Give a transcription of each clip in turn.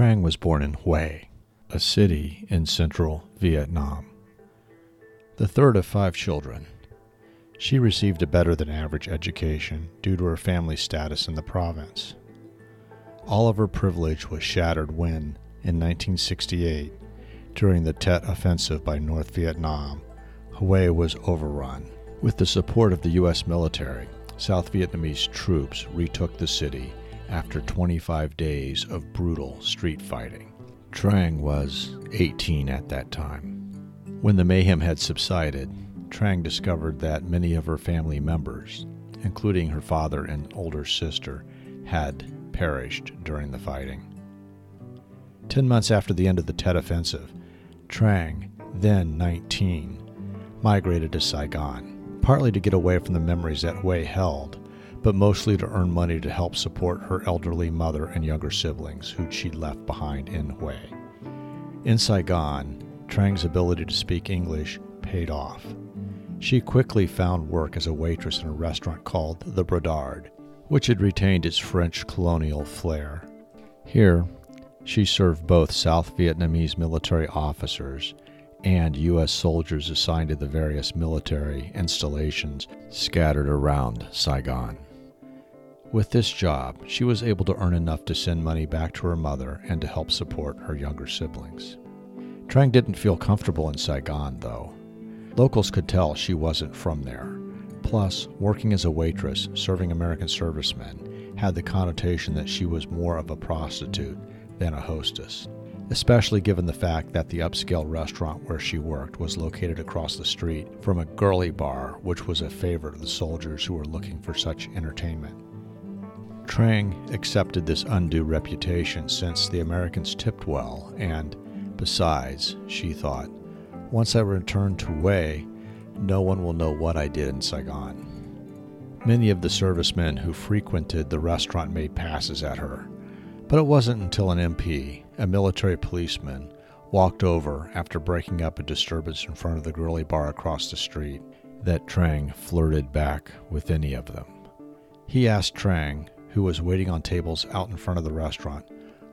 Trang was born in Hue, a city in central Vietnam. The third of five children, she received a better than average education due to her family status in the province. All of her privilege was shattered when, in 1968, during the Tet Offensive by North Vietnam, Hue was overrun. With the support of the U.S. military, South Vietnamese troops retook the city after 25 days of brutal street fighting. Trang was 18 at that time. When the mayhem had subsided, Trang discovered that many of her family members, including her father and older sister, had perished during the fighting. Ten months after the end of the Tet Offensive, Trang, then 19, migrated to Saigon, partly to get away from the memories that Hue held, but mostly to earn money to help support her elderly mother and younger siblings who she'd left behind in Hue. In Saigon, Trang's ability to speak English paid off. She quickly found work as a waitress in a restaurant called the Brodard, which had retained its French colonial flair. Here, she served both South Vietnamese military officers and U.S. soldiers assigned to the various military installations scattered around Saigon. With this job, she was able to earn enough to send money back to her mother and to help support her younger siblings. Trang didn't feel comfortable in Saigon, though. Locals could tell she wasn't from there. Plus, working as a waitress serving American servicemen had the connotation that she was more of a prostitute than a hostess, especially given the fact that the upscale restaurant where she worked was located across the street from a girly bar, which was a favorite of the soldiers who were looking for such entertainment. Trang accepted this undue reputation since the Americans tipped well, and besides, she thought, once I return to Hue, no one will know what I did in Saigon. Many of the servicemen who frequented the restaurant made passes at her, but it wasn't until an MP, a military policeman, walked over after breaking up a disturbance in front of the girly bar across the street that Trang flirted back with any of them. He asked Trang, who was waiting on tables out in front of the restaurant,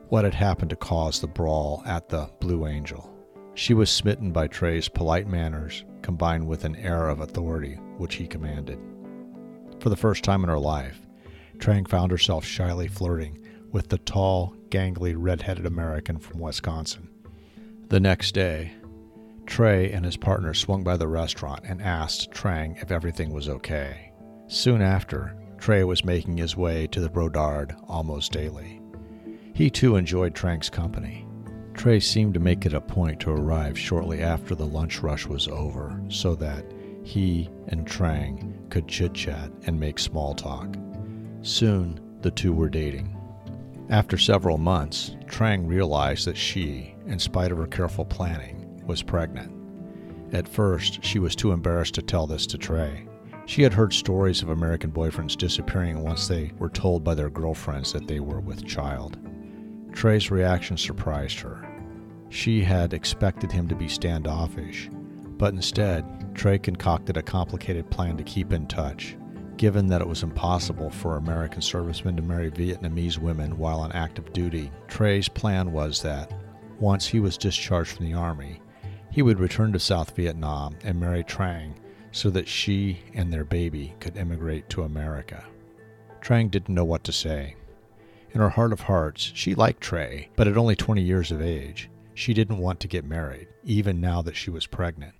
what had happened to cause the brawl at the Blue Angel. She was smitten by Trey's polite manners combined with an air of authority which he commanded. For the first time in her life, Trang found herself shyly flirting with the tall, gangly, red-headed American from Wisconsin. The next day, Trey and his partner swung by the restaurant and asked Trang if everything was okay. Soon after, Trey was making his way to the Brodard almost daily. He too enjoyed Trang's company. Trey seemed to make it a point to arrive shortly after the lunch rush was over so that he and Trang could chit chat and make small talk. Soon, the two were dating. After several months, Trang realized that she, in spite of her careful planning, was pregnant. At first, she was too embarrassed to tell this to Trey. She had heard stories of American boyfriends disappearing once they were told by their girlfriends that they were with child. Trey's reaction surprised her. She had expected him to be standoffish, but instead, Trey concocted a complicated plan to keep in touch. Given that it was impossible for American servicemen to marry Vietnamese women while on active duty, Trey's plan was that, once he was discharged from the Army, he would return to South Vietnam and marry Trang so that she and their baby could emigrate to America. Trang didn't know what to say. In her heart of hearts, she liked Trey, but at only 20 years of age, she didn't want to get married, even now that she was pregnant.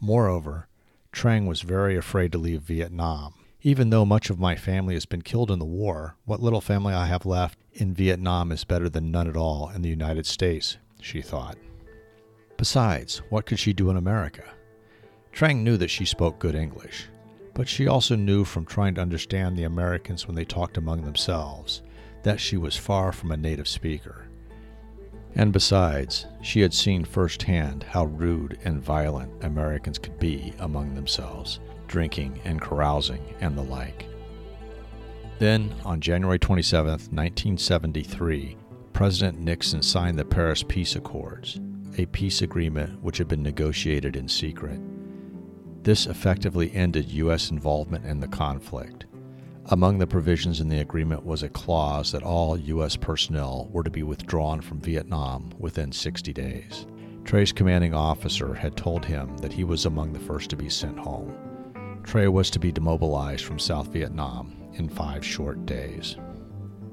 Moreover, Trang was very afraid to leave Vietnam. Even though much of my family has been killed in the war, what little family I have left in Vietnam is better than none at all in the United States, she thought. Besides, what could she do in America? Trang knew that she spoke good English, but she also knew from trying to understand the Americans when they talked among themselves that she was far from a native speaker. And besides, she had seen firsthand how rude and violent Americans could be among themselves, drinking and carousing and the like. Then, on January 27, 1973, President Nixon signed the Paris Peace Accords, a peace agreement which had been negotiated in secret. This effectively ended U.S. involvement in the conflict. Among the provisions in the agreement was a clause that all U.S. personnel were to be withdrawn from Vietnam within 60 days. Trey's commanding officer had told him that he was among the first to be sent home. Trey was to be demobilized from South Vietnam in five short days.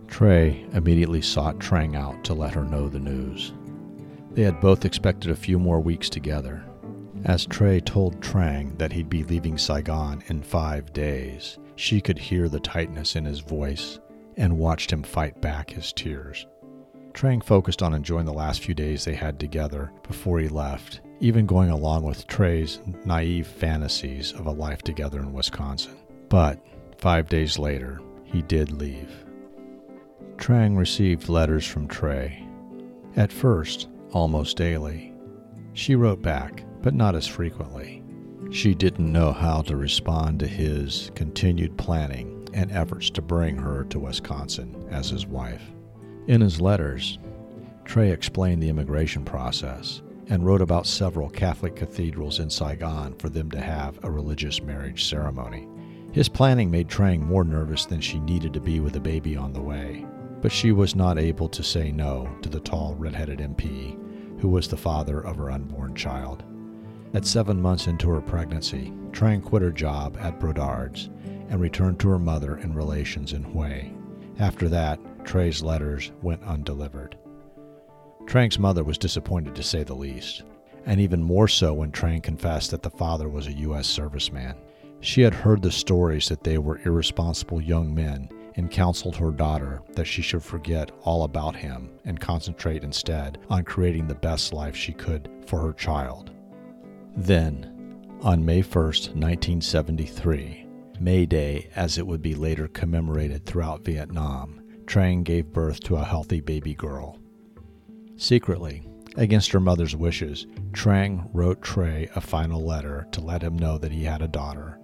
Trey immediately sought Trang out to let her know the news. They had both expected a few more weeks together. As Trey told Trang that he'd be leaving Saigon in five days, she could hear the tightness in his voice and watched him fight back his tears. Trang focused on enjoying the last few days they had together before he left, even going along with Trey's naive fantasies of a life together in Wisconsin. But five days later, he did leave. Trang received letters from Trey. At first, almost daily. She wrote back, but not as frequently. She didn't know how to respond to his continued planning and efforts to bring her to Wisconsin as his wife. In his letters, Trey explained the immigration process and wrote about several Catholic cathedrals in Saigon for them to have a religious marriage ceremony. His planning made Trang more nervous than she needed to be with a baby on the way, but she was not able to say no to the tall, red headed MP who was the father of her unborn child. At seven months into her pregnancy, Trang quit her job at Brodard's and returned to her mother and relations in Hue. After that, Trey's letters went undelivered. Trang's mother was disappointed to say the least, and even more so when Trang confessed that the father was a U.S. serviceman. She had heard the stories that they were irresponsible young men and counseled her daughter that she should forget all about him and concentrate instead on creating the best life she could for her child. Then, on May 1st, 1973, May Day, as it would be later commemorated throughout Vietnam, Trang gave birth to a healthy baby girl. Secretly, against her mother's wishes, Trang wrote Trey a final letter to let him know that he had a daughter,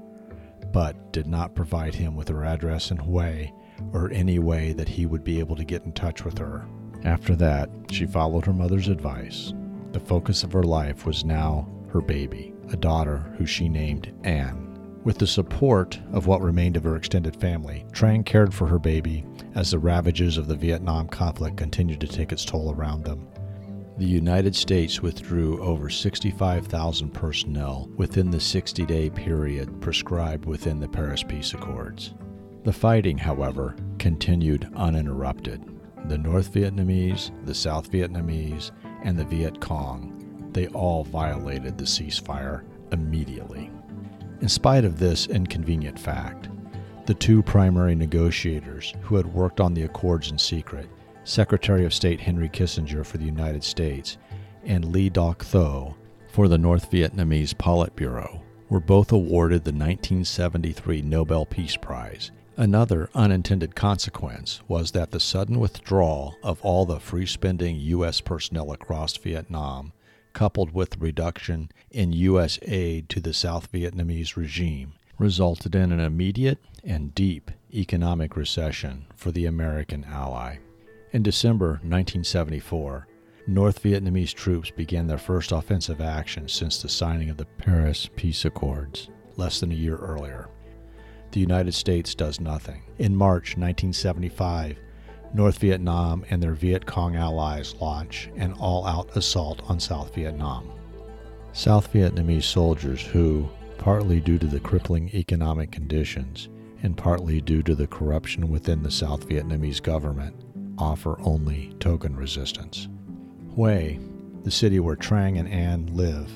but did not provide him with her address in Hue or any way that he would be able to get in touch with her. After that, she followed her mother's advice. The focus of her life was now her baby, a daughter who she named Anne. With the support of what remained of her extended family, Trang cared for her baby as the ravages of the Vietnam conflict continued to take its toll around them. The United States withdrew over 65,000 personnel within the 60 day period prescribed within the Paris Peace Accords. The fighting, however, continued uninterrupted. The North Vietnamese, the South Vietnamese, and the Viet Cong, they all violated the ceasefire immediately. In spite of this inconvenient fact, the two primary negotiators who had worked on the accords in secret, Secretary of State Henry Kissinger for the United States and Le Duc Tho for the North Vietnamese Politburo, were both awarded the 1973 Nobel Peace Prize. Another unintended consequence was that the sudden withdrawal of all the free spending U.S. personnel across Vietnam coupled with reduction in U.S. aid to the South Vietnamese regime, resulted in an immediate and deep economic recession for the American ally. In December 1974, North Vietnamese troops began their first offensive action since the signing of the Paris Peace Accords, less than a year earlier. The United States does nothing. In March 1975, North Vietnam and their Viet Cong allies launch an all out assault on South Vietnam. South Vietnamese soldiers who, partly due to the crippling economic conditions and partly due to the corruption within the South Vietnamese government, offer only token resistance. Hue, the city where Trang and Anne live,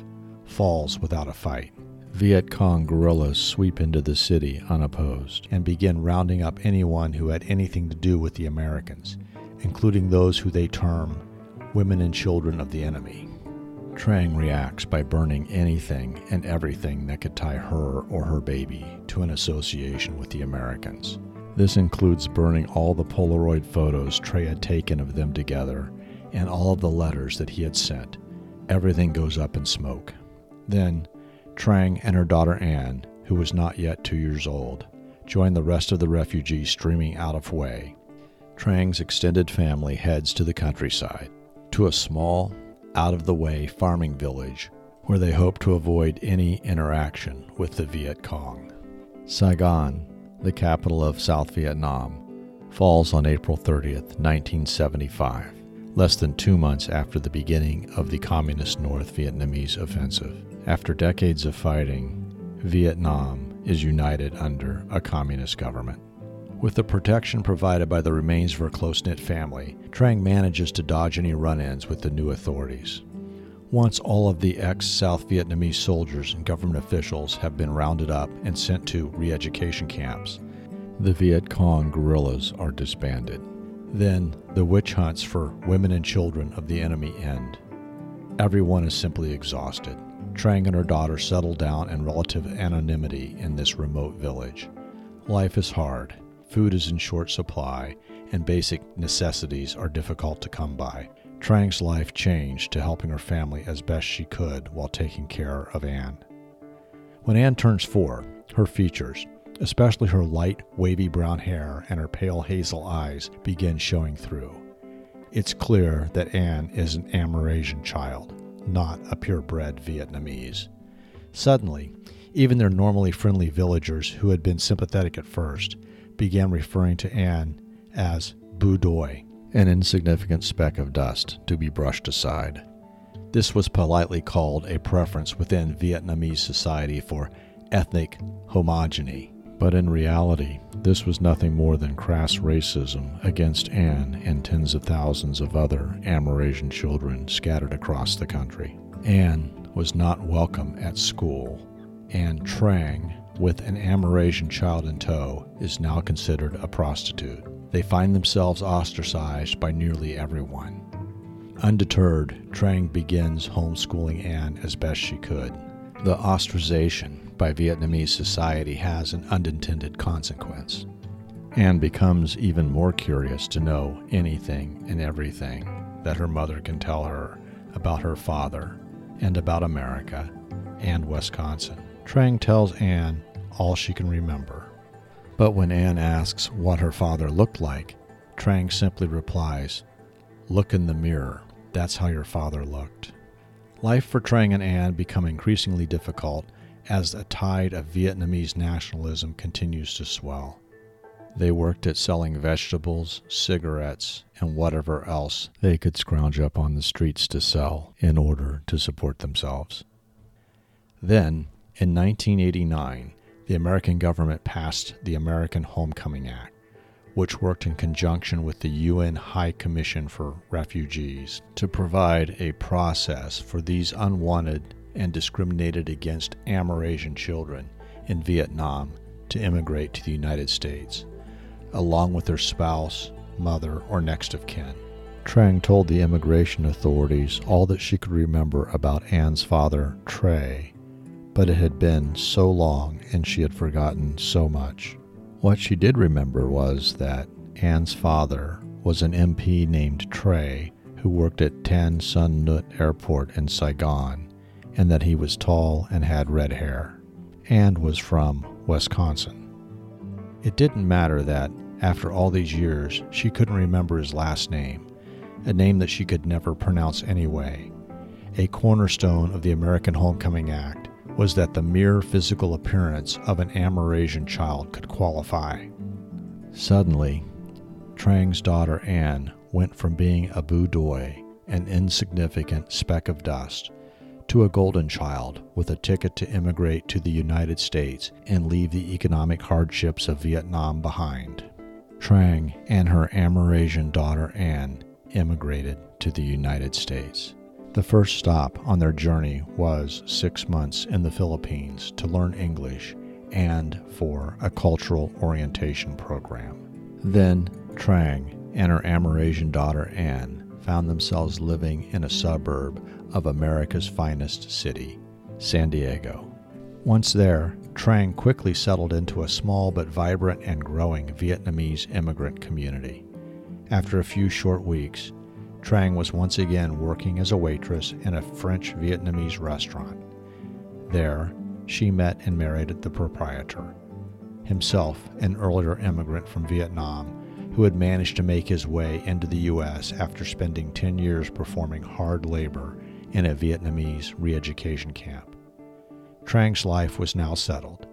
falls without a fight. Viet Cong guerrillas sweep into the city unopposed and begin rounding up anyone who had anything to do with the Americans, including those who they term women and children of the enemy. Trang reacts by burning anything and everything that could tie her or her baby to an association with the Americans. This includes burning all the Polaroid photos Trey had taken of them together and all of the letters that he had sent. Everything goes up in smoke. Then, Trang and her daughter Anne, who was not yet two years old, joined the rest of the refugees streaming out of Hue. Trang's extended family heads to the countryside, to a small, out of the way farming village where they hope to avoid any interaction with the Viet Cong. Saigon, the capital of South Vietnam, falls on April 30th, 1975, less than two months after the beginning of the Communist North Vietnamese offensive. After decades of fighting, Vietnam is united under a communist government. With the protection provided by the remains of her close knit family, Trang manages to dodge any run ins with the new authorities. Once all of the ex South Vietnamese soldiers and government officials have been rounded up and sent to re education camps, the Viet Cong guerrillas are disbanded. Then the witch hunts for women and children of the enemy end. Everyone is simply exhausted. Trang and her daughter settle down in relative anonymity in this remote village. Life is hard, food is in short supply, and basic necessities are difficult to come by. Trang's life changed to helping her family as best she could while taking care of Anne. When Anne turns four, her features, especially her light, wavy brown hair and her pale hazel eyes, begin showing through. It's clear that Anne is an Amerasian child, not a purebred Vietnamese. Suddenly, even their normally friendly villagers who had been sympathetic at first began referring to Anne as Bu Doi, an insignificant speck of dust to be brushed aside. This was politely called a preference within Vietnamese society for ethnic homogeny, but in reality, this was nothing more than crass racism against Anne and tens of thousands of other Amerasian children scattered across the country. Anne was not welcome at school, and Trang with an Amerasian child in tow is now considered a prostitute. They find themselves ostracized by nearly everyone. Undeterred, Trang begins homeschooling Anne as best she could. The ostracization by Vietnamese society has an unintended consequence. Anne becomes even more curious to know anything and everything that her mother can tell her about her father and about America and Wisconsin. Trang tells Anne all she can remember. But when Anne asks what her father looked like, Trang simply replies, Look in the mirror. That's how your father looked. Life for Trang and Anne become increasingly difficult as a tide of Vietnamese nationalism continues to swell. They worked at selling vegetables, cigarettes, and whatever else they could scrounge up on the streets to sell in order to support themselves. Then, in 1989, the American government passed the American Homecoming Act, which worked in conjunction with the UN High Commission for Refugees to provide a process for these unwanted and discriminated against Amerasian children in Vietnam to immigrate to the United States, along with their spouse, mother, or next of kin. Trang told the immigration authorities all that she could remember about Anne's father, Trey, but it had been so long and she had forgotten so much. What she did remember was that Anne's father was an MP named Trey who worked at Tan Son Nhut Airport in Saigon, and that he was tall and had red hair, and was from Wisconsin. It didn't matter that, after all these years, she couldn't remember his last name, a name that she could never pronounce anyway. A cornerstone of the American Homecoming Act was that the mere physical appearance of an Amerasian child could qualify. Suddenly, Trang's daughter Anne went from being a Bu Doi, an insignificant speck of dust, to a golden child with a ticket to immigrate to the United States and leave the economic hardships of Vietnam behind. Trang and her Amerasian daughter Anne immigrated to the United States. The first stop on their journey was six months in the Philippines to learn English and for a cultural orientation program. Then Trang and her Amerasian daughter Anne found themselves living in a suburb of America's finest city, San Diego. Once there, Trang quickly settled into a small but vibrant and growing Vietnamese immigrant community. After a few short weeks, Trang was once again working as a waitress in a French Vietnamese restaurant. There, she met and married the proprietor, himself an earlier immigrant from Vietnam who had managed to make his way into the U.S. after spending 10 years performing hard labor in a Vietnamese re education camp. Trang's life was now settled.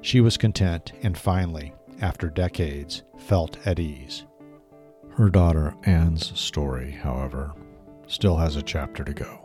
She was content, and finally, after decades, felt at ease. Her daughter Anne's story, however, still has a chapter to go.